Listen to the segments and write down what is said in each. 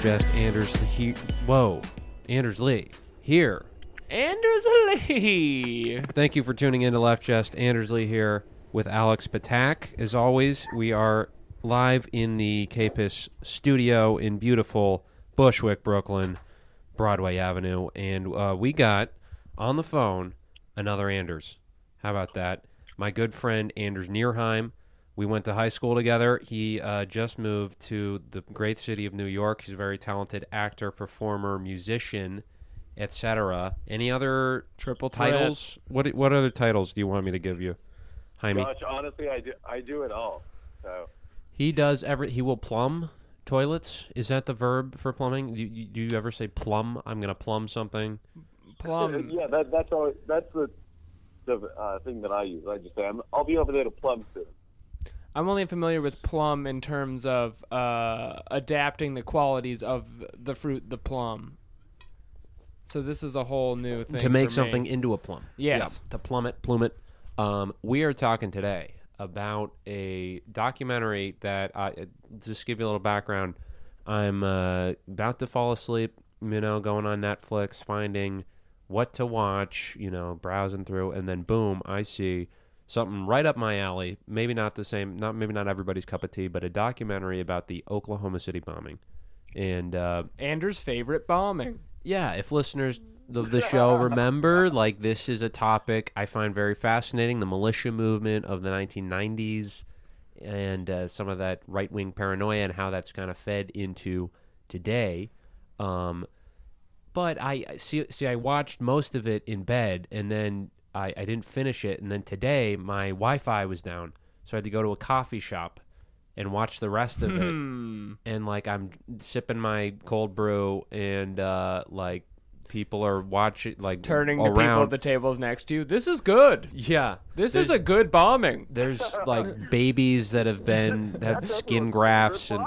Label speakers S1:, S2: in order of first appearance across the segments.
S1: Jest Anders he Whoa, Anders Lee here.
S2: Anders Lee.
S1: Thank you for tuning in to Left Chest. Anders Lee here with Alex Patak. As always, we are live in the Capus studio in beautiful Bushwick, Brooklyn, Broadway Avenue, and uh, we got on the phone another Anders. How about that? My good friend Anders Nerheim. We went to high school together. He uh, just moved to the great city of New York. He's a very talented actor, performer, musician, etc. Any other
S2: Triple
S1: titles? What what other titles do you want me to give you, Jaime?
S3: Gosh, honestly, I do. I do it all. So
S1: He does every. He will plumb toilets. Is that the verb for plumbing? Do you, do you ever say plumb? I'm gonna plumb something.
S2: Plum.
S3: yeah, that, that's all. That's the the uh, thing that I use. I just say I'm, I'll be over there to plumb soon.
S2: I'm only familiar with plum in terms of uh, adapting the qualities of the fruit, the plum. So this is a whole new thing
S1: to make
S2: for me.
S1: something into a plum.
S2: Yes.
S1: Yeah, to plume it. Um, we are talking today about a documentary that I uh, just give you a little background. I'm uh, about to fall asleep, you know, going on Netflix, finding what to watch, you know, browsing through, and then boom, I see something right up my alley. Maybe not the same, not maybe not everybody's cup of tea, but a documentary about the Oklahoma City bombing. And uh,
S2: Anders' favorite bombing.
S1: yeah, if listeners of the show remember, like this is a topic I find very fascinating the militia movement of the 1990s and uh, some of that right wing paranoia and how that's kind of fed into today. Um, but I- see, see, I watched most of it in bed and then I, I didn't finish it. And then today my Wi Fi was down. So I had to go to a coffee shop and watch the rest of it
S2: Hmm.
S1: and like I'm sipping my cold brew, and uh, like people are watching, like
S2: Turning to
S1: around.
S2: people at the tables next to you. This is good.
S1: yeah,
S2: This is a good bombing.
S1: There's like babies that have been that have skin grafts and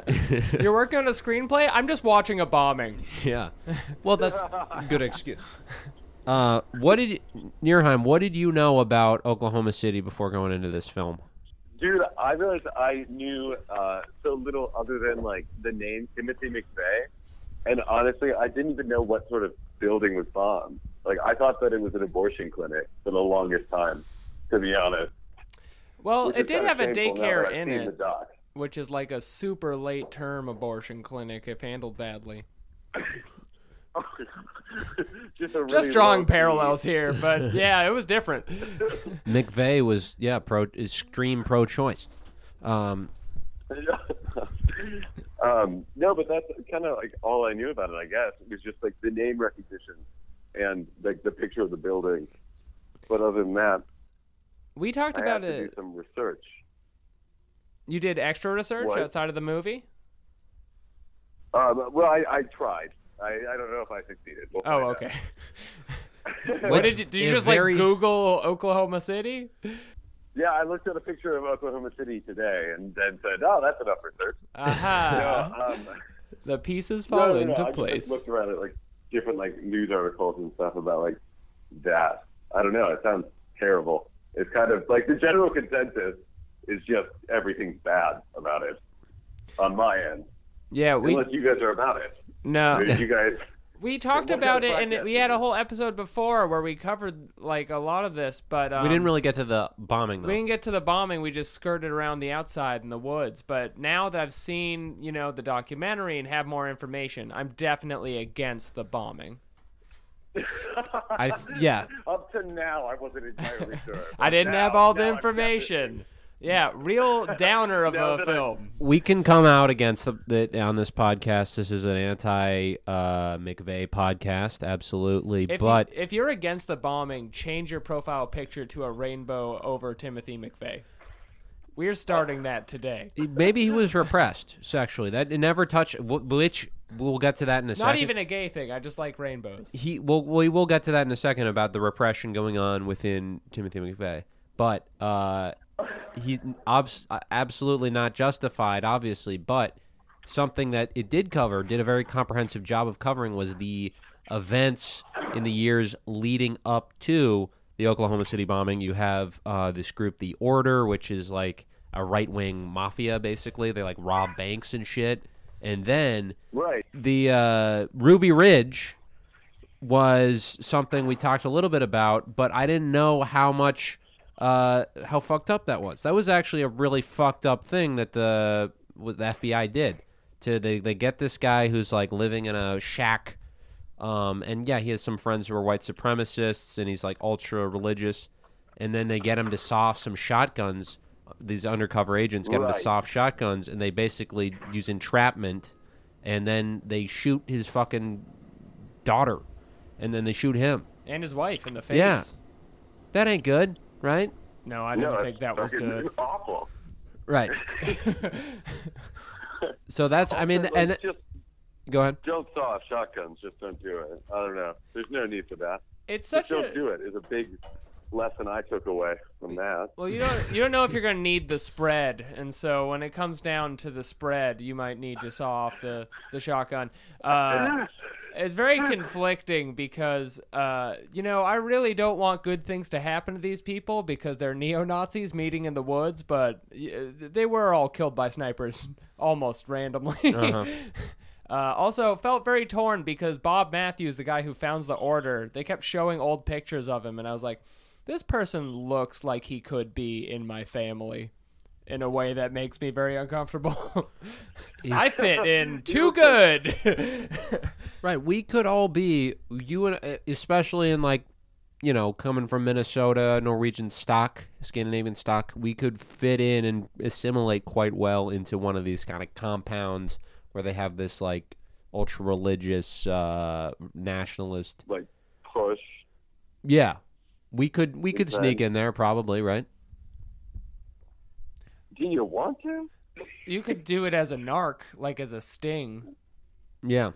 S2: You're working on a screenplay? I'm just watching a bombing.
S1: yeah. Well, that's a good excuse. Uh, what did you, Nerheim? What did you know about Oklahoma City before going into this film?
S3: Dude, I realized I knew uh, so little other than like the name Timothy McVeigh, and honestly, I didn't even know what sort of building was bombed. Like I thought that it was an abortion clinic for the longest time, to be honest.
S2: Well,
S3: which
S2: it
S3: is
S2: did have a daycare in it. Which is like a super late term abortion clinic if handled badly.
S3: just really
S2: Just drawing
S3: low-key-
S2: parallels here, but yeah, it was different.
S1: McVeigh was yeah pro extreme pro-choice. Um,
S3: um, no, but that's kind of like all I knew about it. I guess it was just like the name recognition and like the picture of the building. But other than that,
S2: We talked
S3: I
S2: about
S3: had to do
S2: it.
S3: some research.
S2: You did extra research
S3: What?
S2: outside of the movie?
S3: Um, well, I, I tried. I, I don't know if I succeeded. We'll
S2: Oh, okay. What did you, did you just
S1: very-
S2: like Google Oklahoma City?
S3: yeah, I looked at a picture of Oklahoma City today and then said, "Oh, that's enough research."
S2: Aha!
S3: No, um,
S2: the pieces fall
S3: no, no,
S2: into
S3: I just, like,
S2: place.
S3: looked around at like different like news articles and stuff about like that. I don't know. It sounds terrible. It's kind of like the general consensus is just everything's bad about it on my end.
S2: yeah, we
S3: Unless you guys are about it.
S2: No.
S3: you guys.
S2: We talked about it, and it, we had a whole episode before where we covered like a lot of this, but um,
S1: we didn't really get to the bombing though.
S2: We didn't get to the bombing. We just skirted around the outside in the woods. But now that I've seen, you know, the documentary and have more information, I'm definitely against the bombing.
S1: I yeah.
S3: Up to now, I wasn't entirely sure.
S2: I didn't
S3: now-
S2: have all the information. Yeah, real downer of a
S3: that I-
S2: film.
S1: we can come out against the, the on this podcast. This is an anti uh, McVeigh podcast, absolutely.
S2: If,
S1: but
S2: you, if you're against the bombing, change your profile picture to a rainbow over Timothy McVeigh. We're starting that today.
S1: maybe he was repressed sexually. That it never touched. wh- Which we'll get to that in a
S2: Not
S1: second.
S2: even a gay thing. I just like rainbows.
S1: he well, we will get to that in a second about the repression going on within Timothy McVeigh. But uh, he obs- absolutely not justified, obviously. But something that it did cover, did a very comprehensive job of covering, was the events in the years leading up to the Oklahoma City bombing. You have uh, this group, the Order, which is like a right wing mafia. Basically, they like rob banks and shit. and then
S3: Right.
S1: the uh, Ruby Ridge was something we talked a little bit about, but I didn't know how much uh, how fucked up that was. That was actually a really fucked up thing that the what the FBI did. To they they get this guy who's like living in a shack, um, and yeah, he has some friends who are white supremacists, and he's like ultra religious, and then they get him to soft some shotguns. These undercover agents get him to soft shotguns, and they basically use entrapment, and then they shoot his fucking daughter, and then they shoot him.
S2: And his wife in the face.
S1: Yeah. That ain't good, right?
S2: No, I didn't
S3: No,
S2: think that was good.
S3: Awful.
S1: Right. so that's I mean,
S3: Like,
S1: and
S3: just
S1: go ahead.
S3: don't saw off shotguns. Just don't do it. I don't know. There's no need for that.
S2: It's
S3: Just
S2: such
S3: don't
S2: a
S3: do it. Is a big lesson I took away from that.
S2: well, you don't you don't know if you're going to need the spread, and so when it comes down to the spread, you might need to saw off the the shotgun. Uh, it's very conflicting because uh, you know I really don't want good things to happen to these people because they're neo Nazis meeting in the woods, but they were all killed by snipers almost randomly.
S1: Uh-huh.
S2: Uh, also, felt very torn because Bob Matthews, the guy who founds the order, they kept showing old pictures of him, and I was like, this person looks like he could be in my family in a way that makes me very uncomfortable. I fit in too good.
S1: Right, we could all be you and uh, especially in like you know coming from Minnesota, Norwegian stock, Scandinavian stock, we could fit in and assimilate quite well into one of these kind of compounds where they have this like ultra religious uh nationalist.
S3: Like push.
S1: Yeah. We could we could
S3: Okay.
S1: sneak in there probably, right?
S3: Do you want to?
S2: you could do it as a narc, like as a sting.
S1: Yeah.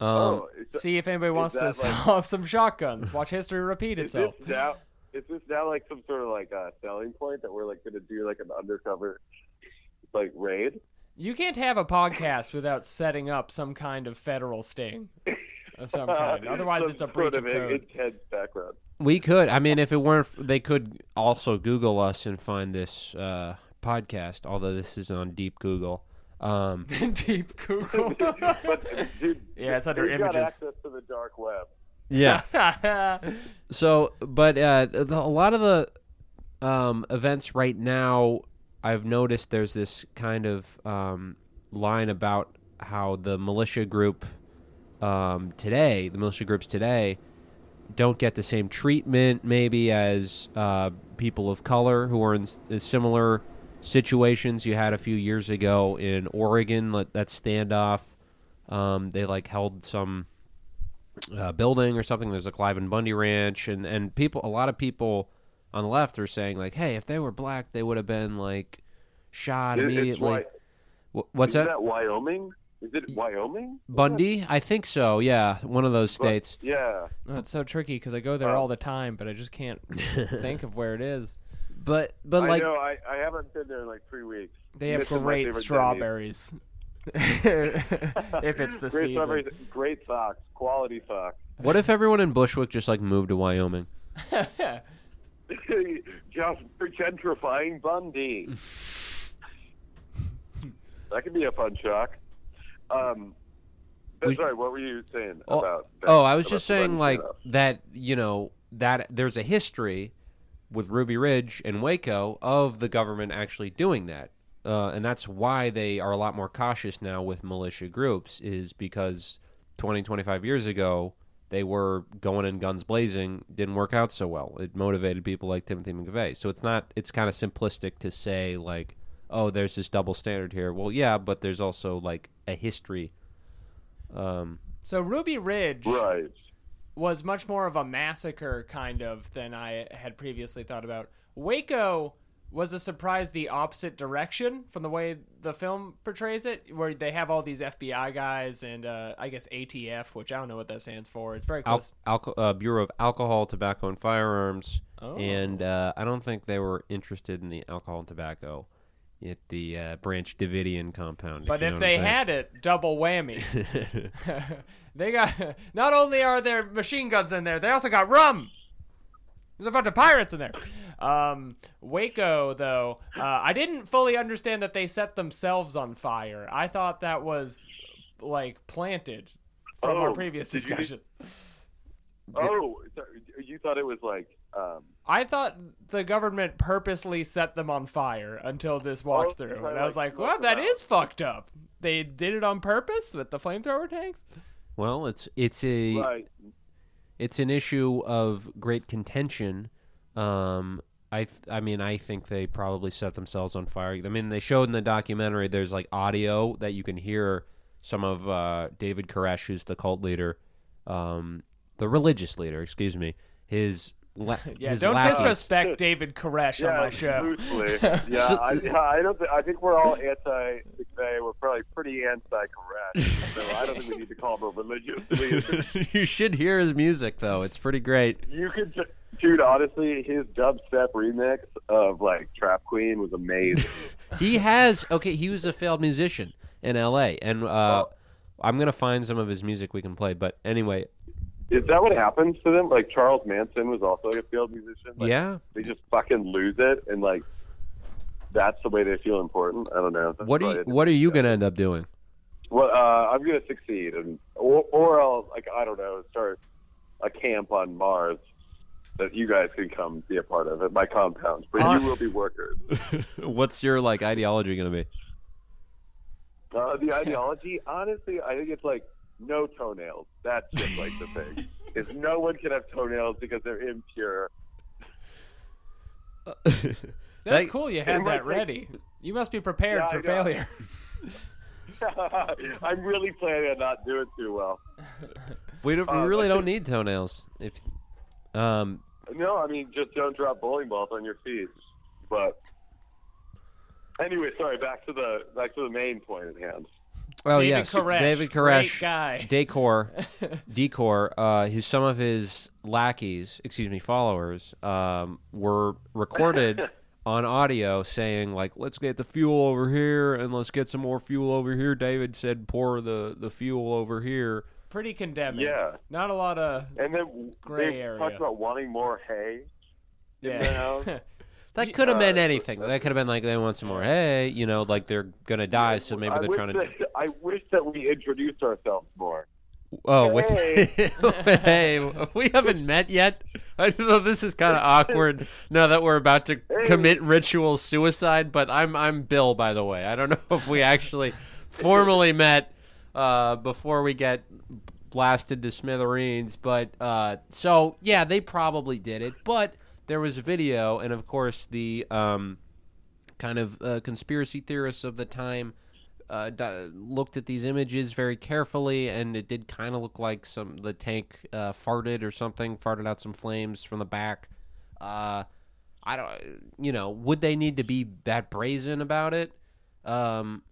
S1: Um
S3: oh, is,
S2: See if anybody wants to
S3: that like-
S2: saw off some shotguns. Watch history repeat
S3: is
S2: itself.
S3: this now? Is this now like some sort of like uh, selling point that we're like going to do like an undercover like raid?
S2: You can't have a podcast without setting up some kind of federal sting of some kind. Otherwise,
S3: Some
S2: it's a
S3: sort
S2: breach of
S3: of
S2: code.
S3: intense background.
S1: We could. I mean, if it weren't, they could also Google us and find this uh, podcast. Although this is on deep Google. Um,
S2: Deep Google.
S3: but dude,
S2: Yeah, it's under
S3: who's got
S2: images.
S3: access to the dark web.
S1: yeah. So, but uh, the, a lot of the um, events right now, I've noticed there's this kind of um, line about how the militia group um, today, the militia groups today, don't get the same treatment maybe as uh, people of color who are in, s- in similar situations you had a few years ago in Oregon. That, that standoff, um, they like held some uh, building or something. There's a Cliven Bundy Ranch, and and people, a lot of people on the left are saying like, hey, if they were black, they would have been like shot
S3: It-
S1: immediately.
S3: Wy-
S1: Wh- What's that?
S3: that Wyoming? Is it Wyoming?
S1: Bundy? I think so. Yeah, one of those states.
S3: Yeah.
S2: Oh, it's so tricky because I go there
S3: Oh.
S2: all the time, but I just can't think of where it is.
S1: But but
S3: I
S1: like
S3: know. I, I haven't been there in like three weeks.
S2: They have
S3: Missing my
S2: great
S3: favorite
S2: strawberries. if it's the
S3: great
S2: season.
S3: strawberries, great socks, quality socks.
S1: what if everyone in Bushwick just like moved to Wyoming?
S3: Just gentrifying Bundy. that could be a fun shock. Um, but
S1: We-
S3: sorry, what were you saying
S1: Oh,
S3: about? that-
S1: Oh, I was just saying like
S3: stuff?
S1: that. You know that there's a history with Ruby Ridge and Waco of the government actually doing that, uh, and that's why they are a lot more cautious now with militia groups. Is because 20, 25 years ago they were going in guns blazing, didn't work out so well. It motivated people like Timothy McVeigh. So it's not. It's kind of simplistic to say like, oh, there's this double standard here. Well, yeah, but there's also like a history. Um,
S2: So Ruby Ridge
S3: right.
S2: Was much more of a massacre kind of than I had previously thought about. Waco was a surprise the opposite direction from the way the film portrays it, where they have all these FBI guys and uh, I guess ATF, which I don't know what that stands for. It's very
S1: Al-
S2: close.
S1: alco- uh, Bureau of Alcohol, Tobacco, and Firearms,
S2: Oh.
S1: and uh, I don't think they were interested in the alcohol and tobacco at the uh, Branch Davidian compound.
S2: But
S1: you
S2: if they had it, double whammy. they got not only are there machine guns in there, they also got rum. There's a bunch of pirates in there. Um, Waco, though, uh, I didn't fully understand that they set themselves on fire. I thought that was like planted from our
S3: Oh,
S2: previous
S3: did you- Oh, you thought it was like. Um,
S2: I thought the government purposely set them on fire until this
S3: Oh,
S2: walkthrough,
S3: I
S2: and I was
S3: like
S2: "Well, that is fucked up. They did it on purpose with the flamethrower tanks."
S1: Well, it's it's a
S3: right.
S1: it's an issue of great contention. Um, I th- I mean, I think they probably set themselves on fire. I mean, they showed in the documentary there's like audio that you can hear some of uh, David Koresh, who's the cult leader, um, the religious leader, excuse me. His la-
S2: Yeah,
S1: his
S2: don't
S1: lackeys-
S2: disrespect David Koresh on my show.
S3: loosely. Yeah,
S1: So-
S3: I, yeah, I don't. Th- I think we're all anti McVeigh. We're probably pretty anti-Koresh. so I don't think we need to call him a religious leader.
S1: you should hear his music though; it's pretty great.
S3: You could, ju- dude. Honestly, his dubstep remix of like Trap Queen was amazing.
S1: He has okay. He was a failed musician in L.A. and uh,
S3: Oh.
S1: I'm gonna find some of his music we can play. But anyway,
S3: Is that what happens to them? Like Charles Manson was also like a field musician. Like,
S1: yeah.
S3: They just fucking lose it, and like that's the way they feel important. I don't know. That's
S1: What are you What are you gonna end up doing?
S3: Well, uh, I'm gonna succeed, and or, or I'll like I don't know, start a camp on Mars that you guys can come be a part of at my compound, but
S2: Uh,
S3: you will be workers.
S1: What's your like ideology gonna be?
S3: Uh, the ideology, honestly, I think it's like no toenails. That's just like the thing. Is no one can have toenails because they're impure.
S2: That's
S1: That-
S2: cool. You had that ready. You must be prepared
S3: Yeah,
S2: for
S3: know.
S2: failure.
S3: I'm really planning on not doing too well.
S1: We, don't, we
S3: Uh,
S1: really
S3: but-
S1: don't need toenails. If um,
S3: No, I mean just don't drop bowling balls on your feet. But anyway, sorry. Back to the back to the main point at hand.
S1: Oh
S2: David
S1: yes,
S2: Koresh,
S1: David
S2: great
S1: Koresh,
S2: guy.
S1: Decor, Decor. Uh, his some of his lackeys, excuse me, followers, um, were recorded on audio saying like, "Let's get the fuel over here and let's get some more fuel over here." David said, "Pour the the fuel over here."
S2: Pretty condemning.
S3: Yeah.
S2: Not a lot of
S3: And then
S2: Gray
S3: they
S2: area.
S3: talked about wanting more hay.
S2: yeah.
S1: That could have
S3: uh,
S1: meant anything. That could have been like they want some more. Hey, you know, like they're gonna die, so maybe
S3: I
S1: they're trying to.
S3: that, I wish that we introduced ourselves more.
S1: Oh, with,
S3: Hey.
S1: hey, we haven't met yet. I don't know. This is kind of awkward now that we're about to
S3: Hey.
S1: commit ritual suicide. But I'm I'm Bill, by the way. I don't know if we actually formally met uh, before we get blasted to smithereens. But uh, so yeah, they probably did it. But there was a video, and of course the um, kind of uh, conspiracy theorists of the time uh, looked at these images very carefully, and it did kind of look like some the tank uh, farted or something, farted out some flames from the back. Uh, I don't, you know, would they need to be that brazen about it? Um,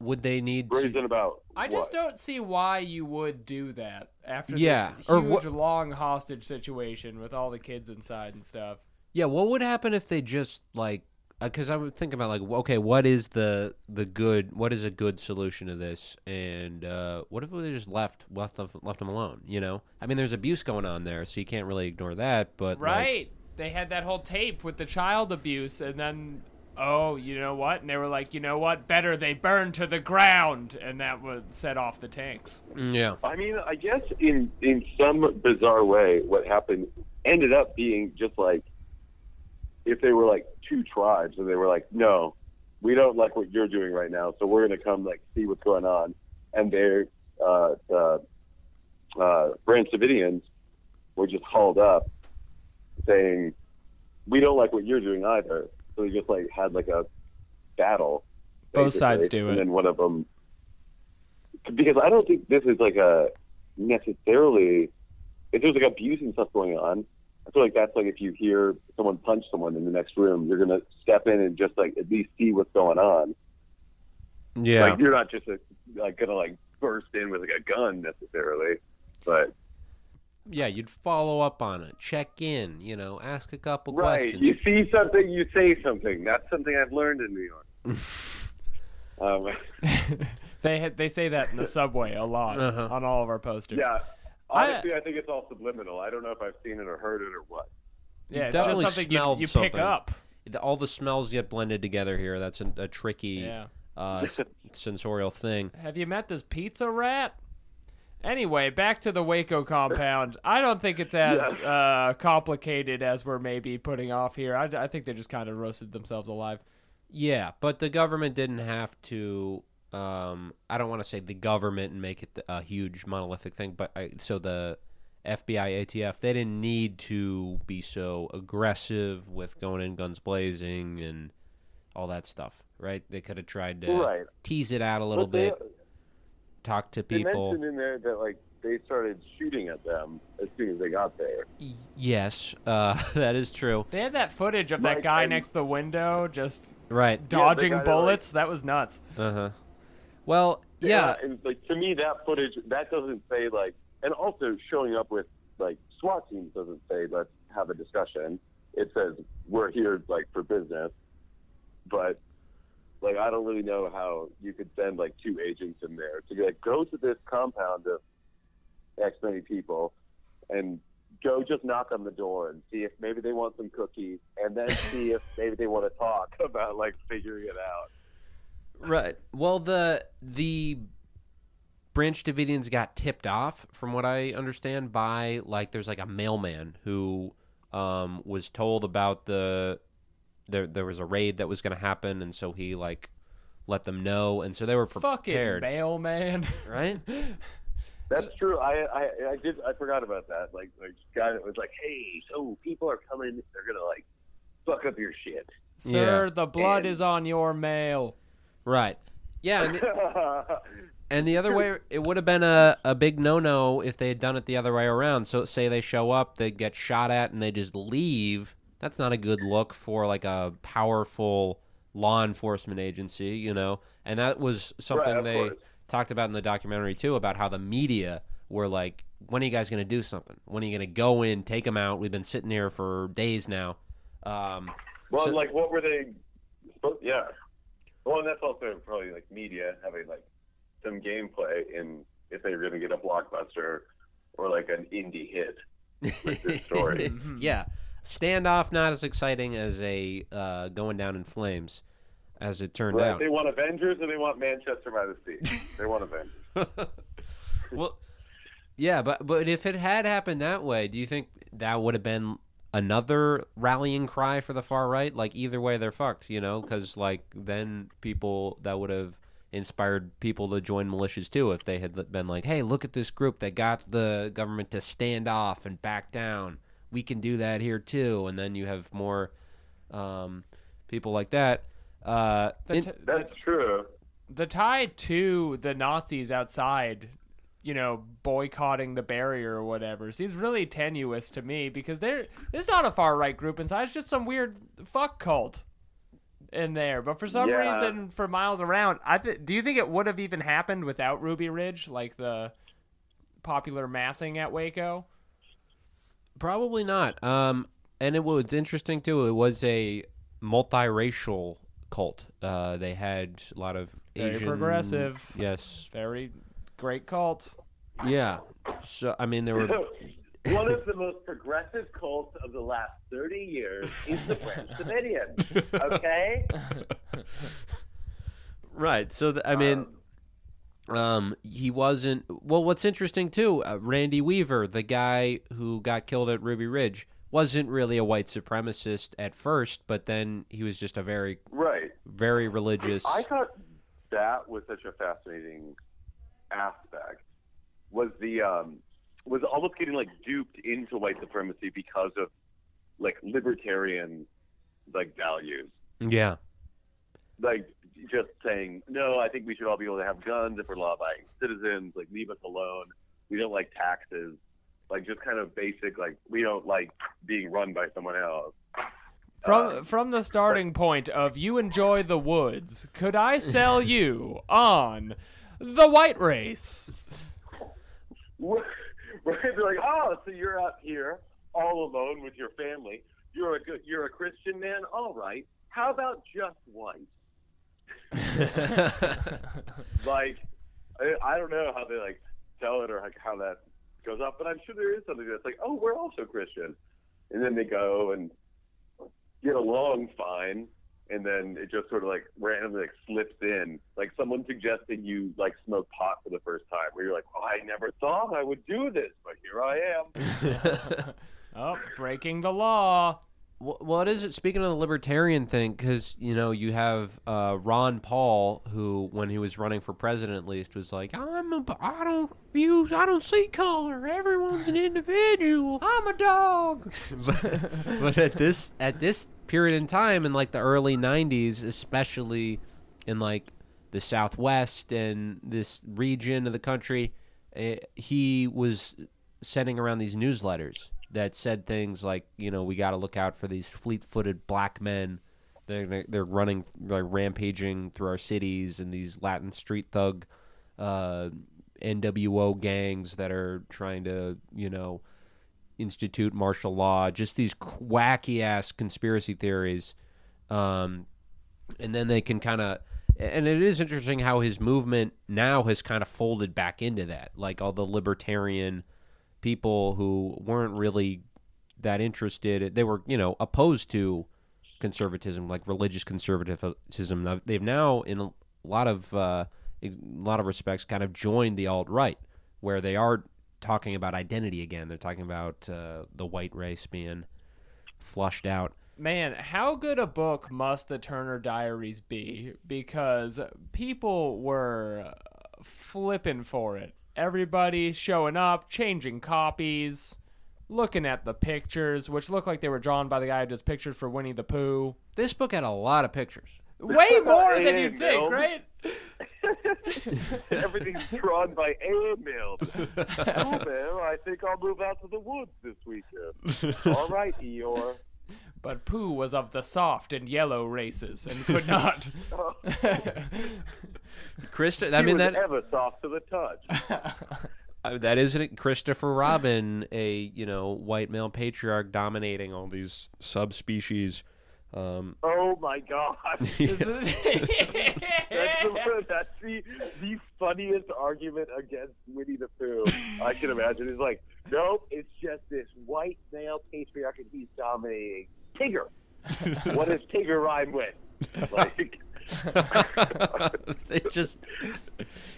S1: would they need to?
S3: Brazen about.
S2: I just
S3: what?
S2: don't see why you would do that after
S1: Yeah,
S2: this
S1: or
S2: huge,
S1: what-
S2: long hostage situation with all the kids inside and stuff.
S1: Yeah, what would happen if they just like? Because I would think about like, okay, what is the the good? What is a good solution to this? And uh, what if they just left left them, left them alone? You know, I mean, there's abuse going on there, so you can't really ignore that. But like,
S2: Right. they had that whole tape with the child abuse, and then, oh, you know what? And they were like, you know what? Better they burn to the ground, and that would set off the tanks.
S1: mm, yeah,
S3: I mean, I guess in in some bizarre way, what happened ended up being just like if they were like two tribes and they were like, no, we don't like what you're doing right now, so we're gonna come like see what's going on, and they're uh, the uh, Branch Davidians were just hauled up saying, we don't like what you're doing either. So they just like had like a battle.
S2: Both sides
S3: basically,
S2: do
S3: and
S2: it.
S3: then one of them because I don't think this is like a necessarily if there's like abuse and stuff going on. I feel like that's like if you hear someone punch someone in the next room, you're gonna step in and just like at least see what's going on.
S1: yeah.
S3: Like you're not just like gonna like burst in with like a gun necessarily, but
S1: yeah, you'd follow up on it, check in, you know, ask a couple
S3: right.
S1: questions.
S3: You see something, you say something. That's something I've learned in New York. um,
S2: they had, they say that in the subway a lot
S1: Uh-huh.
S2: on all of our posters.
S3: yeah. Honestly, I, think it's all subliminal. I don't know if I've seen it or heard it or what.
S2: yeah, it's
S1: definitely
S2: just something you,
S1: smelled
S2: you pick
S1: something.
S2: up.
S1: all the smells get blended together here. That's a, a tricky.
S2: Yeah.
S1: uh, sensorial thing.
S2: Have you met this pizza rat? Anyway, back to the Waco compound. I don't think it's as uh, complicated as we're maybe putting off here. I, I think they just kind of roasted themselves alive.
S1: Yeah, but the government didn't have to. Um, I don't want to say the government and make it a huge monolithic thing, but I, so the FBI, ATF, they didn't need to be so aggressive with going in guns blazing and all that stuff, right? They could have tried to
S3: Right.
S1: tease it out a little
S3: But they-
S1: bit, talk to people.
S3: They
S1: people.
S3: mentioned in there that like they started shooting at them as soon as they got there.
S1: Yes, uh, that is true.
S2: They had that footage of
S3: Right,
S2: that guy
S3: and-
S2: next to the window just
S1: Right.
S2: dodging
S3: guy that, like-
S2: bullets. that was nuts.
S1: Uh huh. Well, yeah.
S3: and like to me, that footage that doesn't say like, and also showing up with like SWAT teams doesn't say let's have a discussion. It says we're here like for business, but like I don't really know how you could send like two agents in there to be like go to this compound of X many people and go just knock on the door and see if maybe they want some cookies and then see if maybe they want to talk about like figuring it out.
S1: Right. Well, the the Branch Davidians got tipped off, from what I understand, by like there's like a mailman who um, was told about the there there was a raid that was going to happen, and so he like let them know, and so they were
S2: Fucking
S1: prepared,
S2: mailman.
S1: right?
S3: That's true. I, I I did I forgot about that. Like like guy that was like, hey, so people are coming. They're gonna like fuck up your shit.
S2: Sir,
S1: Yeah.
S2: the blood
S3: And-
S2: is on your mail.
S1: Right. Yeah, and the, and the other way, it would have been a, a big no no if they had done it the other way around. So, say they show up, they get shot at, and they just leave. That's not a good look for like a powerful law enforcement agency, you know. And that was something
S3: Right,
S1: they
S3: course.
S1: talked about in the documentary too about how the media were like, "When are you guys going to do something? When are you going to go in, take them out? We've been sitting here for days now." Um,
S3: well,
S1: So-
S3: like what were they? supposed- Yeah. Well, and that's also probably like media having like some gameplay in if they were gonna get a blockbuster or like an indie hit. with this story.
S1: yeah, standoff not as exciting as a uh, going down in flames, as it turned
S3: Right?
S1: out.
S3: They want Avengers and they want Manchester by the Sea. They want Avengers.
S1: well, yeah, but but if it had happened that way, do you think that would have been another rallying cry for the far right? Like either way, they're fucked, you know? Because like then people that would have inspired people to join militias too if they had been like, hey, look at this group that got the government to stand off and back down. We can do that here too, and then you have more um, people like that. Uh,
S2: The,
S1: in-
S2: t- the,
S3: That's true.
S2: the tie to the Nazis outside, you know, boycotting the barrier or whatever seems really tenuous to me because they're it's not a far right group inside. It's just some weird fuck cult in there. But for some
S3: Yeah.
S2: reason, for miles around, I th- do you think it would have even happened without Ruby Ridge, like the popular massing at Waco?
S1: Probably not. Um, and it was interesting too. It was a multiracial cult. Uh, they had a lot of
S2: Very
S1: Asian,
S2: progressive.
S1: Yes.
S2: Very great cult.
S1: Yeah. So I mean, there were.
S3: One of the most progressive cults of the last 30 years is the Branch Davidians. Okay?
S1: Right. So th- I mean, um, he wasn't. Well, what's interesting too, uh, Randy Weaver, the guy who got killed at Ruby Ridge, wasn't really a white supremacist at first, but then he was just a very,
S3: Right.
S1: very religious.
S3: I thought that was such a fascinating aspect. Was the um, was almost getting like duped into white supremacy because of like libertarian like values,
S1: yeah.
S3: like just saying no. I think we should all be able to have guns if we're law-abiding citizens. Like leave us alone. We don't like taxes. Like just kind of basic. Like we don't like being run by someone else.
S2: From
S3: Um,
S2: from the starting point of you enjoy the woods, could I sell you on the white race?
S3: Right? They're like, oh, so you're out here all alone with your family. You're a good, you're a Christian man. All right. How about just white? Like, I, I don't know how they like tell it or like how that goes up, but I'm sure there is something that's like, oh, we're also Christian, and then they go and get along fine, and then it just sort of like randomly like slips in. Like someone suggesting you like smoke pot for the first time, where you're like, oh, I never thought I would do this, but here I am.
S2: Oh, breaking the law.
S1: Well, well, it is. Speaking of the libertarian thing, because you know you have uh, Ron Paul, who when he was running for president, at least, was like, "I'm a, I don't views, I don't see color. Everyone's an individual."
S2: I'm a dog.
S1: but, but at this at this period in time, in like the early '90s, especially in like the Southwest and this region of the country, eh, he was sending around these newsletters that said things like, you know, we got to look out for these fleet-footed black men. They're they're running, like rampaging through our cities, and these Latin street thug, uh, NWO gangs that are trying to, you know, institute martial law. Just these wacky ass conspiracy theories, um, and then they can kind of. And it is interesting how his movement now has kind of folded back into that, like all the libertarian people who weren't really that interested. They were, you know, opposed to conservatism, like religious conservatism. They've now, in a lot of uh, a lot of respects, kind of joined the alt right, where they are talking about identity again. They're talking about uh, the white race being flushed out.
S2: Man, how good a book must the Turner Diaries be? Because people were flipping for it. Everybody showing up, changing copies, looking at the pictures, which looked like they were drawn by the guy who does pictures for Winnie the Pooh.
S1: This book had a lot of pictures.
S2: Way more than you'd think,
S3: Bill.
S2: right?
S3: Everything's drawn by airmail. oh man, I think I'll move out to the woods this weekend. All right, Eeyore.
S2: But Pooh was of the soft and yellow races and could not.
S1: Krista, I
S3: He
S1: mean
S3: was
S1: that
S3: ever soft to the touch.
S1: uh, that isn't it. Christopher Robin, a you know white male patriarch dominating all these subspecies. Um,
S3: Oh my god.
S2: This
S3: That's, the, that's the, the funniest argument against Winnie the Pooh I can imagine. Is like, nope, it's just this white male patriarch and he's dominating. Tigger. what does Tigger rhyme with? Like,
S1: they just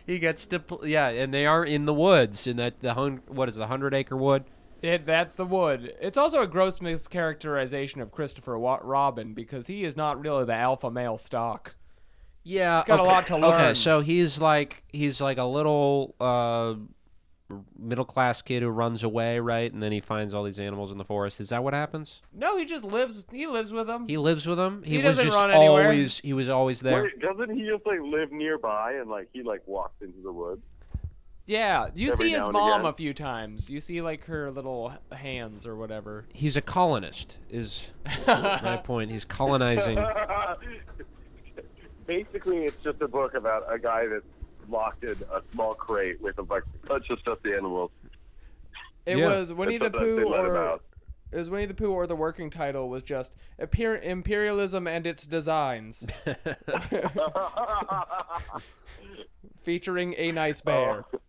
S1: he gets to yeah, and they are in the woods in that the hun- what is the hundred acre wood.
S2: It, that's the wood. It's also a gross mischaracterization of Christopher Robin because he is not really the alpha male stock.
S1: Yeah,
S2: He's got a lot to learn.
S1: Okay, so he's like he's like a little uh, middle class kid who runs away, right? And then he finds all these animals in the forest. Is that what happens?
S2: No, he just lives. He lives with them.
S1: He lives with them. He,
S2: He
S1: was
S2: doesn't
S1: just
S2: run anywhere.
S1: always he was always there.
S3: wait, doesn't he just like live nearby and like he like walks into the woods?
S2: yeah, you
S3: Every
S2: see his
S3: and
S2: mom
S3: again.
S2: a few times. You see like her little h- hands or whatever.
S1: He's a colonist. Is my point? He's colonizing.
S3: Basically, it's just a book about a guy that's locked in a small crate with a bunch bunch of stuffed animals.
S2: It
S1: Yeah.
S2: was Winnie the
S3: That's what
S2: Pooh or
S3: out.
S2: it was Winnie the Pooh or the working title was just imperialism and its designs, featuring a nice bear. Oh.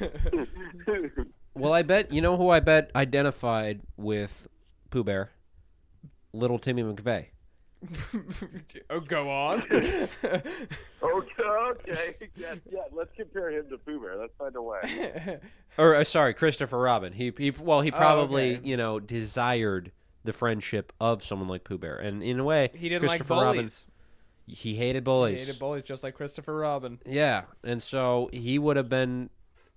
S1: Well, I bet you know who I bet identified with Pooh Bear, Little Timmy McVeigh.
S2: Oh, go on.
S3: okay, okay, yeah, yeah. Let's compare him to Pooh Bear. Let's find a way.
S1: Or uh, sorry, Christopher Robin. He, he well, he probably
S2: Oh, okay.
S1: you know desired the friendship of someone like Pooh Bear, and in a way,
S2: he didn't like
S1: Christopher Robin
S2: bullies.
S1: he hated
S2: He
S1: bullies.
S2: hated bullies just like Christopher Robin.
S1: Yeah, and so he would have been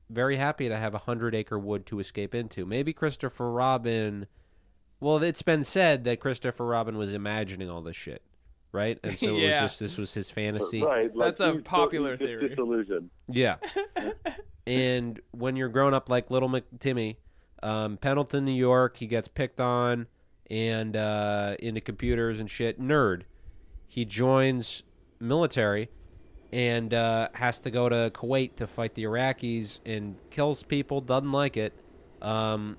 S1: very happy to have a hundred acre wood to escape into. Maybe Christopher Robin. Well, it's been said that Christopher Robin was imagining all this shit, right? And so it
S2: Yeah.
S1: was just this was his fantasy.
S3: right, like,
S2: That's a
S3: he's-
S2: popular
S3: he's just
S2: theory.
S3: Disillusioned.
S1: Yeah. and when you're growing up like little Mc- Timmy, um, Pendleton, New York, he gets picked on and uh, into computers and shit. Nerd. He joins military and uh, has to go to Kuwait to fight the Iraqis and kills people. Doesn't like it. Um,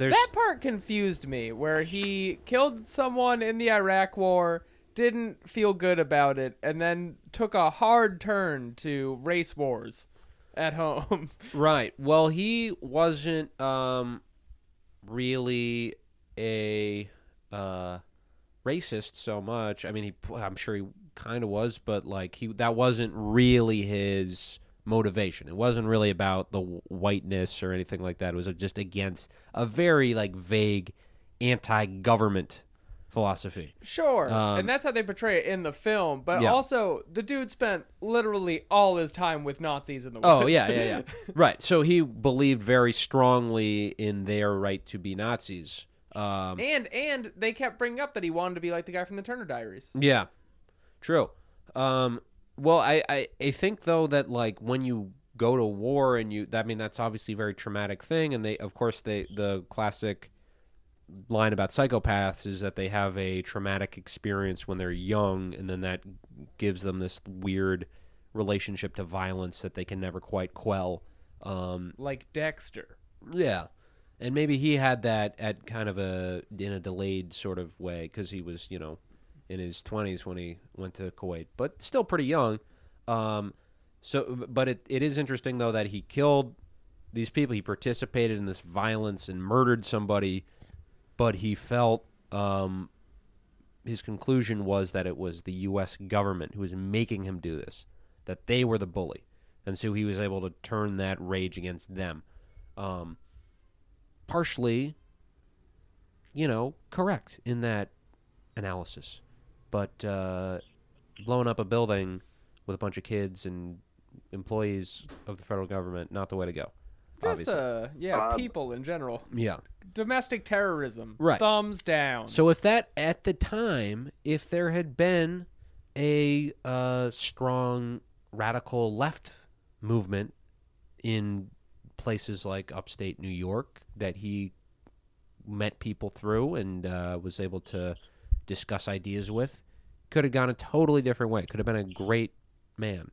S1: there's
S2: That part confused me, where he killed someone in the Iraq War, didn't feel good about it, and then took a hard turn to race wars at home.
S1: Right. Well, he wasn't um, really a uh, racist so much. I mean, he I'm sure he kind of was, but like he that wasn't really his motivation. It wasn't really about the whiteness or anything like that. It was just against a very like vague anti-government philosophy.
S2: Sure,
S1: Um,
S2: and that's how they portray it in the film. But
S1: Yeah.
S2: also, the dude spent literally all his time with Nazis in the
S1: Oh yeah, yeah, yeah. right. So he believed very strongly in their right to be Nazis. Um,
S2: and and they kept bringing up that he wanted to be like the guy from the Turner Diaries.
S1: Yeah, true. Um, well, I, I I think though that like when you go to war and you, I mean that's obviously a very traumatic thing, and they of course they the classic line about psychopaths is that they have a traumatic experience when they're young, and then that gives them this weird relationship to violence that they can never quite quell. Um,
S2: Like Dexter.
S1: yeah, and maybe he had that at kind of a in a delayed sort of way because he was you know in his twenties when he went to Kuwait, but still pretty young. Um, so, but it it is interesting though that he killed these people. He participated in this violence and murdered somebody, but he felt um, his conclusion was that it was the U.S. government who was making him do this, that they were the bully, and so he was able to turn that rage against them. Um, partially, you know, correct in that analysis, but uh, blowing up a building with a bunch of kids and employees of the federal government not the way to go.
S2: Just
S1: obviously.
S2: uh, yeah,
S3: Um,
S2: people in general.
S1: yeah.
S2: Domestic terrorism.
S1: Right.
S2: Thumbs down.
S1: So if that at the time, if there had been a uh, strong radical left movement in places like upstate New York that he met people through and uh, was able to discuss ideas with, could have gone a totally different way. Could have been a great man,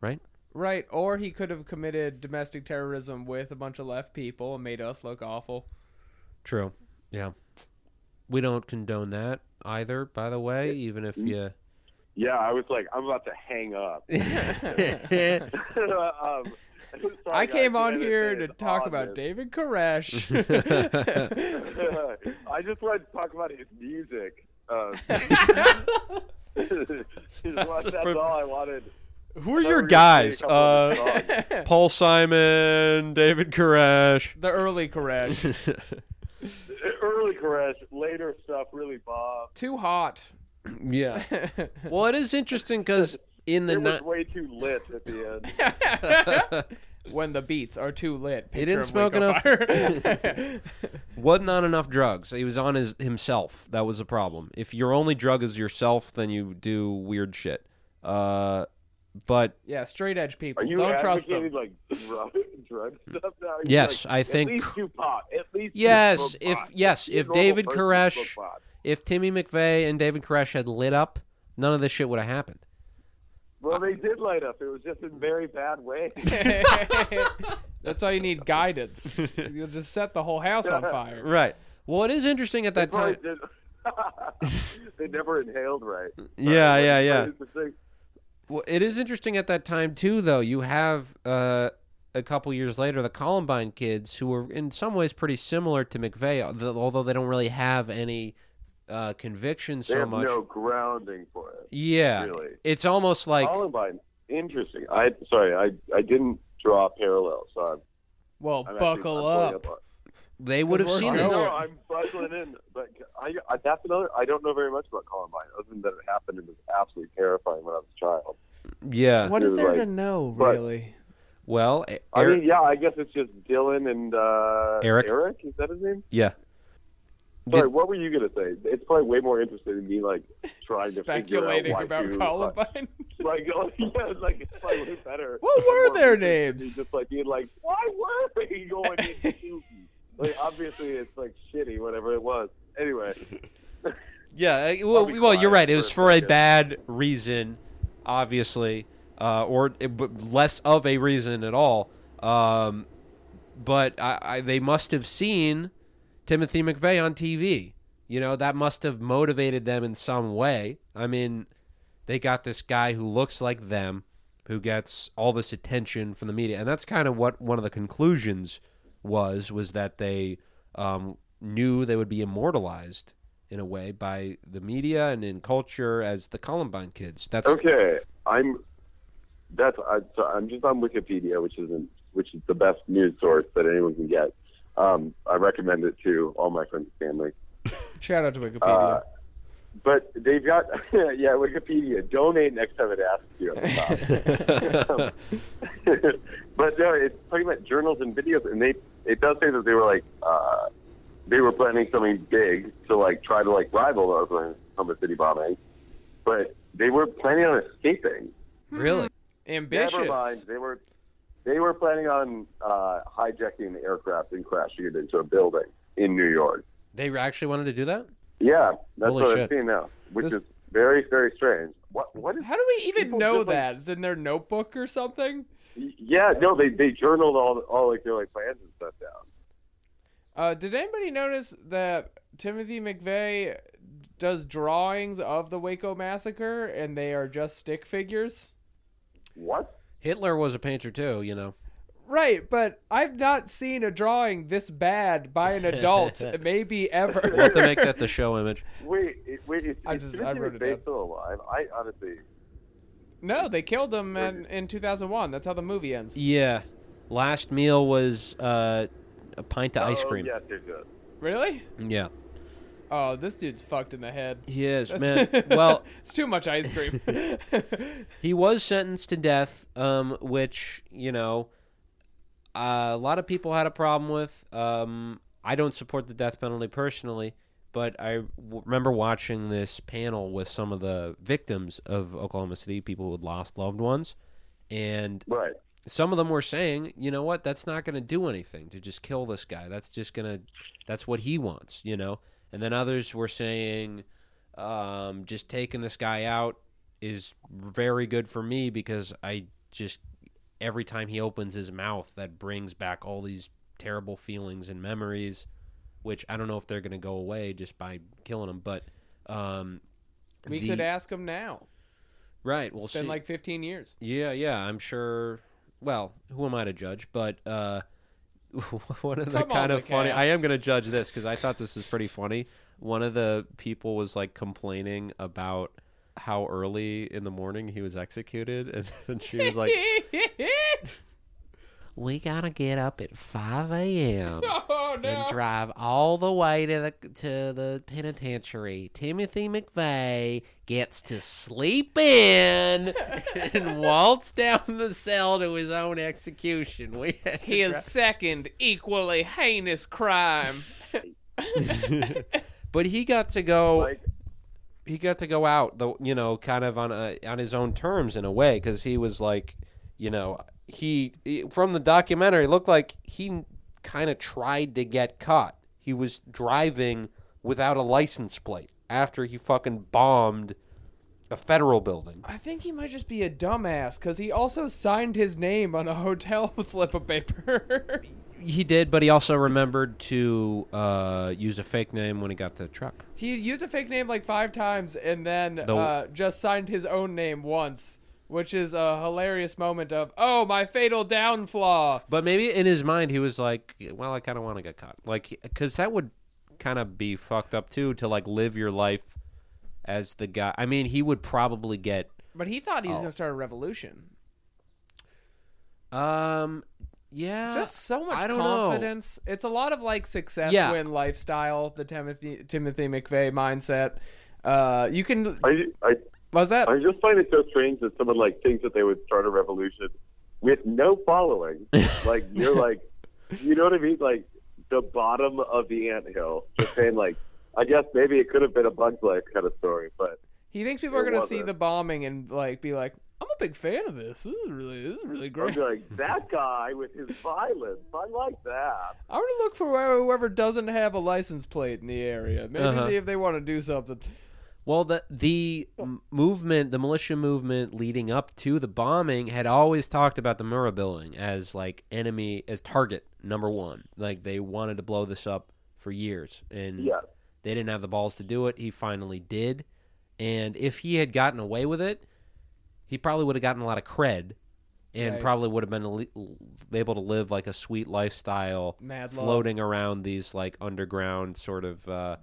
S1: right?
S2: right, or he could have committed domestic terrorism with a bunch of left people and made us look awful.
S1: True. Yeah. We don't condone that either, by the way, even if you.
S3: Yeah, I was like, I'm about to hang up. um, sorry,
S2: I came
S3: guys,
S2: on
S3: the
S2: here to talk
S3: on
S2: about. David Koresh.
S3: I just wanted to talk about his music. Um, that's that's
S1: perfect-
S3: all I wanted.
S1: Who are your
S3: we were gonna
S1: guys?
S3: say a couple of
S1: Uh. Paul Simon, David Koresh.
S2: the early Koresh.
S3: Early Koresh, later stuff really Bob.
S2: Too hot.
S1: yeah. Well, it is interesting because in the
S3: It was
S1: ni-
S3: way too lit at the end.
S2: When the beats are too lit.
S1: He didn't smoke enough-
S2: Fire.
S1: wasn't on enough drugs. He was on his himself. That was the problem. If your only drug is yourself, then you do weird shit. Uh, but
S2: yeah, straight edge people.
S3: Are you
S2: Don't trust them.
S3: like drug, drug stuff now? You're
S1: Yes,
S3: like,
S1: I think-
S3: at least do pot. At least
S1: Yes,
S3: smoke
S1: if-
S3: pot.
S1: yes,
S3: Be
S1: if David
S3: person,
S1: Koresh- if Timmy McVeigh and David Koresh had lit up, none of this shit would have happened.
S3: Well, they did light up. It was just in very bad ways.
S2: That's why you need guidance. You'll just set the whole house on fire.
S1: Right. Well, it is interesting at that
S3: Probably
S1: time.
S3: did- they never inhaled right.
S1: Yeah,
S3: Like,
S1: yeah, yeah.
S3: is the thing?
S1: Well, it is interesting at that time too, though. You have uh, a couple years later the Columbine kids, who were in some ways pretty similar to McVeigh, although they don't really have any uh, conviction
S3: They
S1: so
S3: have
S1: much.
S3: no grounding for it.
S1: yeah,
S3: really.
S1: it's almost like
S3: Columbine, interesting. I sorry, I I didn't draw parallels. So I'm,
S2: Well,
S3: I'm
S2: buckle
S3: actually, I'm
S2: up.
S1: they would have
S2: we're
S1: seen
S3: I
S1: this.
S2: going.
S3: know I'm buckling in, but I, I that's another. I don't know very much about Columbine, other than that it happened and it was absolutely terrifying when I was a child.
S1: Yeah.
S2: What is
S3: You're
S2: there to
S3: right.
S2: know,
S3: But-
S2: really?
S1: Well, E-
S3: I
S1: Eric-
S3: mean, yeah, I guess it's just Dylan and uh,
S1: Eric?
S3: Eric, is that his name?
S1: yeah.
S3: Sorry, what were you gonna say? It's probably way more interesting in me like trying to
S2: Speculating
S3: figure out
S2: about Columbine.
S3: Like, oh, yeah, it's like it's probably way better.
S2: What were their names?
S3: Just like being like, why were they going into Like, obviously, it's like shitty, whatever it was. Anyway,
S1: Yeah, well, well, you're right. It was for a bad reason, obviously, uh, or it, less of a reason at all. Um, but I, I, they must have seen Timothy McVeigh on TV. You know, that must have motivated them in some way. I mean, they got this guy who looks like them, who gets all this attention from the media, and that's kind of what one of the conclusions was was that they um, knew they would be immortalized in a way by the media and in culture as the Columbine kids. That's
S3: Okay, I'm. That's I, I'm just on Wikipedia, which isn't which is the best news source that anyone can get. Um, I recommend it to all my friends and family.
S2: Shout out to Wikipedia.
S3: Uh, but they've got yeah Wikipedia. Donate next time it asks you on the but no, it's talking about journals and videos, and they it does say that they were like uh, they were planning something big to like try to like rival the Oklahoma City bombing, but they were planning on escaping.
S1: really
S2: Ambitious.
S3: Never mind, they were they were planning on uh, hijacking the aircraft and crashing it into a building in New York.
S1: they actually wanted to do that.
S3: Yeah, that's
S1: Holy
S3: what
S1: shit.
S3: I'm seeing now, which
S2: This-
S3: is very very strange. What what is
S2: How do we even know that? Is it in their notebook or something?
S3: Yeah, no, they they journaled all all like their like plans and stuff down.
S2: Uh, did anybody notice that Timothy McVeigh does drawings of the Waco massacre and they are just stick figures?
S3: What?
S1: Hitler was a painter too, you know.
S2: Right, but I've not seen a drawing this bad by an adult, maybe ever.
S1: We'll have to make that the show image.
S3: Wait, it- wait, is,
S2: I
S3: is
S2: just-
S3: Timothy
S2: I wrote it
S3: still alive? I honestly,
S2: no, they killed him in, in 2001. That's how the movie ends.
S1: Yeah, last meal was uh, a pint of ice
S3: Oh,
S1: cream.
S3: yes, yes, yes.
S2: Really?
S1: Yeah,
S2: Oh, this dude's fucked in the head.
S1: he is
S2: That's-
S1: man. Well,
S2: it's too much ice cream.
S1: he was sentenced to death, um, which you know uh, a lot of people had a problem with. Um, I don't support the death penalty personally, but I w- remember watching this panel with some of the victims of Oklahoma City, people who had lost loved ones, and
S3: Right.
S1: some of them were saying, you know what, that's not going to do anything to just kill this guy. That's just going to, that's what he wants, you know? And then others were saying, um, just taking this guy out is very good for me because I just, every time he opens his mouth, that brings back all these terrible feelings and memories, which I don't know if they're going to go away just by killing him. But, um,
S2: we
S1: the-
S2: could ask him now.
S1: right, we'll
S2: It's been
S1: see.
S2: like 15 years.
S1: Yeah, yeah, I'm sure. Well, who am I to judge? But uh, one of the
S2: Come on,
S1: kind of funny. I am going to judge this because I thought this was pretty funny. One of the people was like complaining about how early in the morning he was executed, and, and she was like, "We gotta get up at five a.m."
S2: oh no!
S1: and drive all the way to the to the penitentiary. Timothy McVeigh gets to sleep in and waltz down the cell to his own execution. We had to
S2: His second equally heinous crime.
S1: but he got to go.
S3: Like,
S1: he got to go out the you know kind of on a on his own terms in a way because he was like you know he, he from the documentary looked like he kind of tried to get caught. He was driving without a license plate after he fucking bombed a federal building.
S2: I think he might just be a dumbass because he also signed his name on a hotel slip of paper.
S1: he did but he also remembered to uh, use a fake name when he got the truck.
S2: He used a fake name like five times and then
S1: The-
S2: uh, just signed his own name once, which is a hilarious moment of, oh, my fatal downflaw.
S1: But maybe in his mind he was like, "Well, I kind of want to get caught," like because that would kind of be fucked up too to like live your life as the guy. I mean, he would probably get.
S2: But he thought he was
S1: Oh.
S2: going to start a revolution.
S1: Um, yeah,
S2: Just so much
S1: I don't know.
S2: confidence. It's a lot of like success
S1: Yeah.
S2: win lifestyle, the Timothy Timothy McVeigh mindset. Uh, you can.
S3: I, I,
S2: what was that?
S3: I just find it so strange that someone like thinks that they would start a revolution with no following. like you're like, you know what I mean? Like the bottom of the anthill. Just saying like, I guess maybe it could have been a Bug's Life kind of story, but
S2: He thinks people are going to see the bombing and like be like, "I'm a big fan of this. This is really, this is really
S3: I'd
S2: great.
S3: be like that guy with his violence. I like that.
S2: I'm going to look for whoever, whoever doesn't have a license plate in the area. Maybe
S1: Uh-huh.
S2: see if they want to do something."
S1: Well, the the movement, the militia movement leading up to the bombing, had always talked about the Murrah building as like enemy, as target number one. Like they wanted to blow this up for years, and
S3: Yes.
S1: they didn't have the balls to do it. He finally did, and if he had gotten away with it, he probably would have gotten a lot of cred, and
S2: Right.
S1: probably would have been able to live like a sweet lifestyle,
S2: Mad love.
S1: floating around these like underground sort of uh,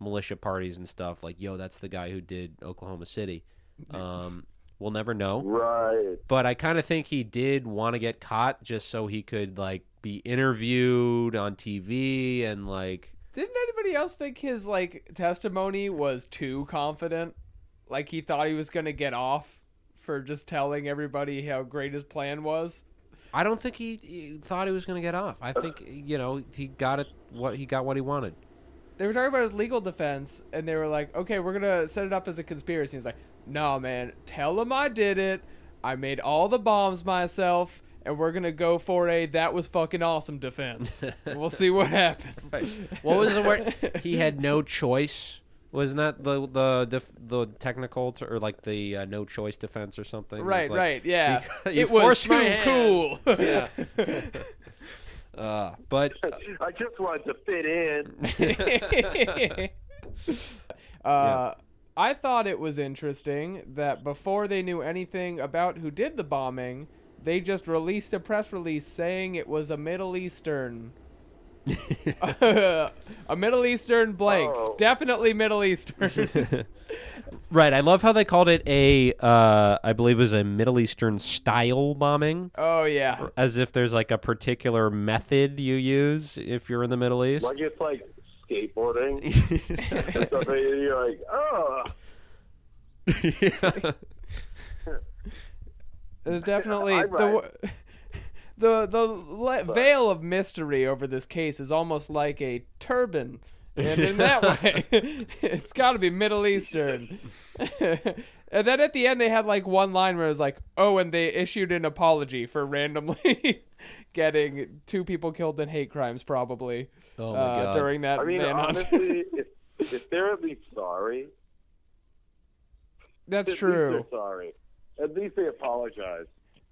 S1: militia parties and stuff. Like, yo, that's the guy who did Oklahoma City. Um, we'll never know.
S3: Right.
S1: But I kind of think he did want to get caught just so he could like be interviewed on TV and like.
S2: Didn't anybody else think his like testimony was too confident? Like he thought he was gonna get off for just telling everybody how great his plan was.
S1: I don't think he, he thought he was going to get off. I think you know he got it. What he got what he wanted.
S2: They were talking about his legal defense, and they were like, "Okay, we're gonna set it up as a conspiracy." He's like, "No, man, tell them I did it. I made all the bombs myself." And we're gonna go for a that was fucking awesome defense. we'll see what happens.
S1: What was the word? He had no choice. Wasn't that the the def, the technical or like the uh, no choice defense or something?
S2: Right,
S1: like,
S2: right, yeah.
S1: "You- you
S2: it was too
S1: my hand."
S2: cool.
S1: Yeah. Uh, but
S3: I just wanted to fit in.
S2: uh, I thought it was interesting that before they knew anything about who did the bombing, they just released a press release saying it was a Middle Eastern. A Middle Eastern blank.
S3: Oh.
S2: Definitely Middle Eastern.
S1: right, I love how they called it a uh, I believe it was a Middle Eastern style bombing,
S2: oh, yeah.
S1: as if there's like a particular method you use if you're in the Middle East.
S3: Like it's like skateboarding. and stuff, and you're like, oh.
S1: yeah.
S2: There's definitely
S3: I'm
S2: the
S3: right.
S2: The the le- veil of mystery over this case is almost like a turban, and in that way, it's got to be Middle Eastern. and then at the end, they had like one line where it was like, "Oh, and they issued an apology for randomly getting two people killed in hate crimes, probably
S1: Oh my
S2: uh,
S1: god.
S2: during that
S3: I mean,
S2: manhunt."
S3: honestly, if, if they're at least sorry,
S2: That's
S3: at least
S2: true.
S3: they're sorry. At least they apologize.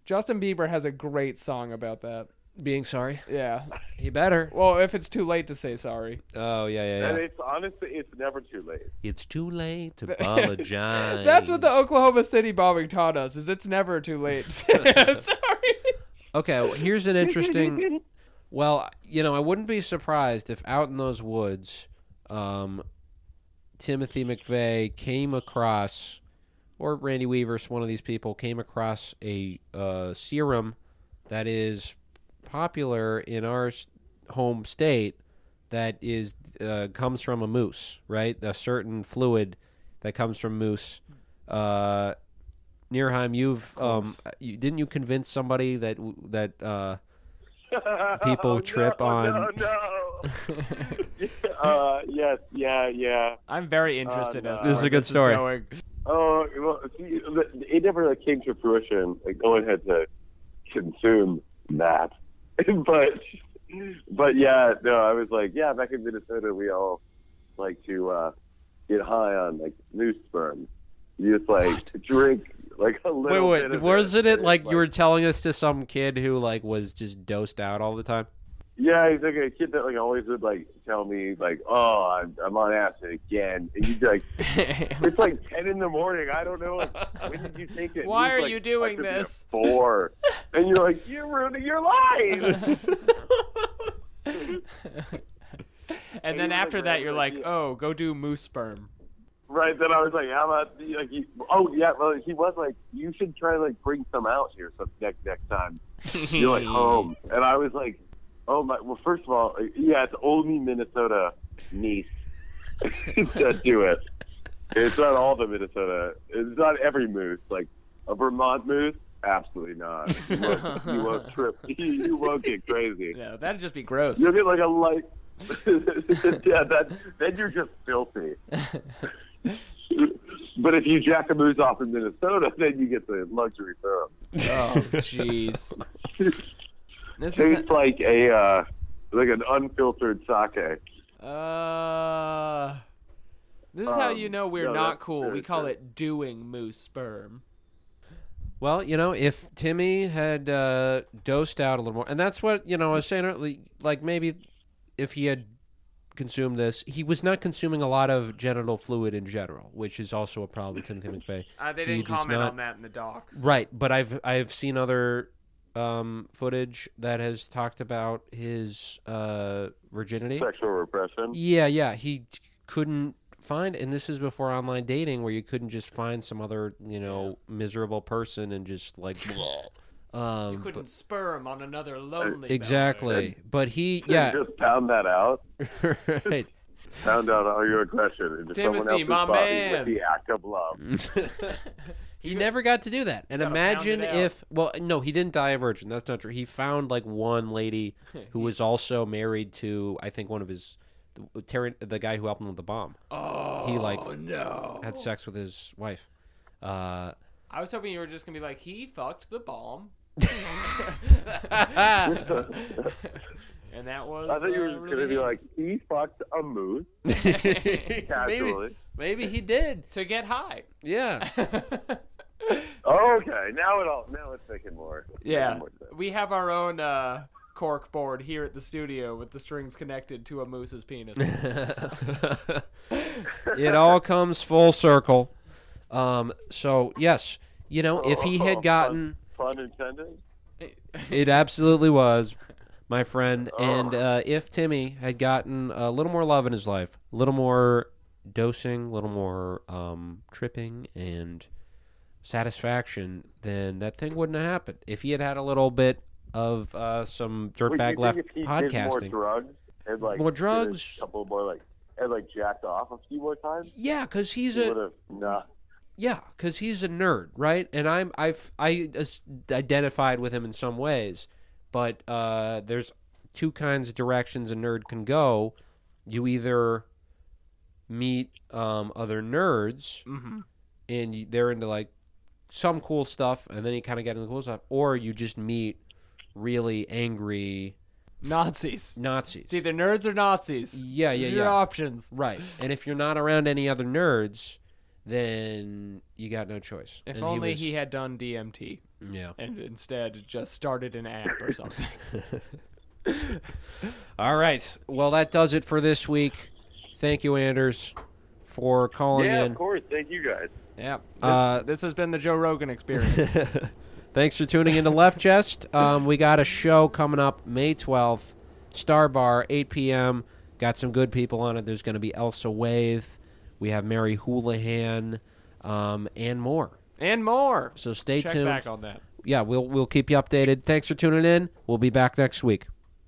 S2: Justin Bieber has a great song about that.
S1: Being sorry.
S2: Yeah.
S1: He better.
S2: Well, if it's too late to say sorry.
S1: Oh yeah, yeah,
S3: And
S1: yeah.
S3: it's honestly, it's never too late.
S1: It's too late to apologize.
S2: That's what the Oklahoma City bombing taught us: is it's never too late. Sorry.
S1: Okay, well, here's an interesting. Well, you know, I wouldn't be surprised if out in those woods, um, Timothy McVeigh came across, or Randy Weaver, one of these people, came across a uh, serum that is popular in our home state that is uh, comes from a moose, right? A certain fluid that comes from moose. Uh, Nerheim, you've um, you, didn't you convince somebody that that uh, People
S3: Oh,
S1: trip
S3: no,
S1: on-
S3: No, no. uh, yes, yeah, yeah.
S2: I'm very interested
S3: Uh,
S2: as
S3: no.
S2: to
S1: This is a good story.
S2: going.
S3: Oh, well, see, it never like, came to fruition. Like, no one had to consume that. but, but yeah, no, I was like, yeah, back in Minnesota, we all like to uh, get high on like moose sperm. You just like to drink like a
S1: Wait,
S3: little.
S1: wait,
S3: bit
S1: wasn't it
S3: and
S1: like
S3: it's
S1: you were telling us to some kid who like was just dosed out all the time?
S3: Yeah, he's like a kid that like always would like tell me like, "Oh, I'm, I'm on acid again," and you'd be like, "It's like ten in the morning. I don't know. Like, when did you take it?"
S2: Why are
S3: like,
S2: you doing
S3: "I took it at
S2: this?"
S3: Four, and you're like, "You're ruining your life."
S2: and
S3: he
S2: then after
S3: like,
S2: that, you're
S3: like,
S2: oh,
S3: like,
S2: "Oh, go do moose sperm."
S3: Right then, I was like, "How about like?" He, oh yeah, well, he was like, "You should try to like bring some out here some next next time you're like home." And I was like, "Oh my!" Well, first of all, yeah, it's only Minnesota meat that do it. It's not all the Minnesota. It's not every moose. Like a Vermont moose, absolutely not. You won't, you won't trip. You won't get crazy.
S2: Yeah, that'd just be gross.
S3: You'll get like a light. yeah, that then you're just filthy. but if you jack a moose off in Minnesota, then you get the luxury serum.
S2: Oh, jeez. This
S3: Tastes
S2: is
S3: like a uh, like an unfiltered sake.
S2: uh. This is how
S3: Um,
S2: you know we're
S3: no,
S2: not
S3: that's
S2: cool.
S3: very
S2: We call
S3: true.
S2: it doing moose sperm.
S1: Well, you know, if Timmy had uh, dosed out a little more, and that's what you know, I was saying, early- like maybe if he had consumed this, he was not consuming a lot of genital fluid in general, which is also a problem with Timothy McVeigh.
S2: Uh, they didn't
S1: does
S2: comment
S1: not-
S2: on that in the docs.
S1: Right, but I've I've seen other um, footage that has talked about his uh, virginity.
S3: Sexual repression.
S1: Yeah, yeah, he couldn't find and this is before online dating where you couldn't just find some other you know miserable person and just like um
S2: You couldn't sperm on another lonely.
S1: exactly but he yeah
S3: just found that out.
S1: right
S3: Found out all your aggression into someone
S2: Timothy,
S3: else's
S2: my
S3: body
S2: man.
S3: with the act of love.
S1: he never got to do that and imagine if well no he didn't die a virgin that's not true he found like one lady who was also married to i think one of his Terry, the guy who helped him with the bomb
S2: Oh,
S1: he like
S2: no.
S1: had sex with his wife uh
S2: I was hoping you were just gonna be like, he fucked the bomb. and that was.
S3: I thought you
S2: uh,
S3: were just
S2: really
S3: gonna be like, he fucked a moose
S1: maybe,
S3: casually.
S1: maybe he did
S2: to get high.
S1: yeah
S3: Oh, okay, now it all now it's making more.
S2: Yeah,
S3: making more
S2: we have our own uh, cork board here at the studio with the strings connected to a moose's penis.
S1: it all comes full circle. Um, so yes, you know, if he had gotten,
S3: Pun, intended.
S1: it absolutely was, my friend. And uh, if Timmy had gotten a little more love in his life, a little more dosing, a little more um, tripping and satisfaction, then that thing wouldn't have happened. If he had had a little bit of uh, some dirtbag left
S3: think if he did more
S1: podcasting,
S3: drugs and like
S1: More
S3: drugs, a couple more like and like jacked off a few more times,
S1: yeah, because he's
S3: he
S1: a
S3: not.
S1: Yeah, because he's a nerd, right? And I'm I've I identified with him in some ways, but uh, there's two kinds of directions a nerd can go. You either meet um, other nerds,
S2: Mhm.
S1: and you, they're into like some cool stuff, and then you kind of get into the cool stuff, or you just meet really angry
S2: Nazis.
S1: Nazis.
S2: It's either nerds or Nazis.
S1: Yeah, yeah,
S2: These are your options.
S1: Right, and if you're not around any other nerds, then you got no choice.
S2: If
S1: And
S2: only
S1: was-
S2: he had done DMT
S1: yeah.
S2: and instead just started an app or something.
S1: All right. Well, that does it for this week. Thank you, Anders, for calling
S3: Yeah,
S1: in.
S3: of course. Thank you guys.
S2: yeah. This,
S1: Uh,
S2: this has been the Joe Rogan experience.
S1: Thanks for tuning into Left Chest. Um, we got a show coming up May 12th, Star Bar, 8 p.m. Got some good people on it. There's going to be Elsa Waithe. We have Mary Houlihan, um, and more.
S2: and more.
S1: So stay
S2: Check
S1: tuned.
S2: back on that.
S1: Yeah, we'll we'll keep you updated. Thanks for tuning in. We'll be back next week.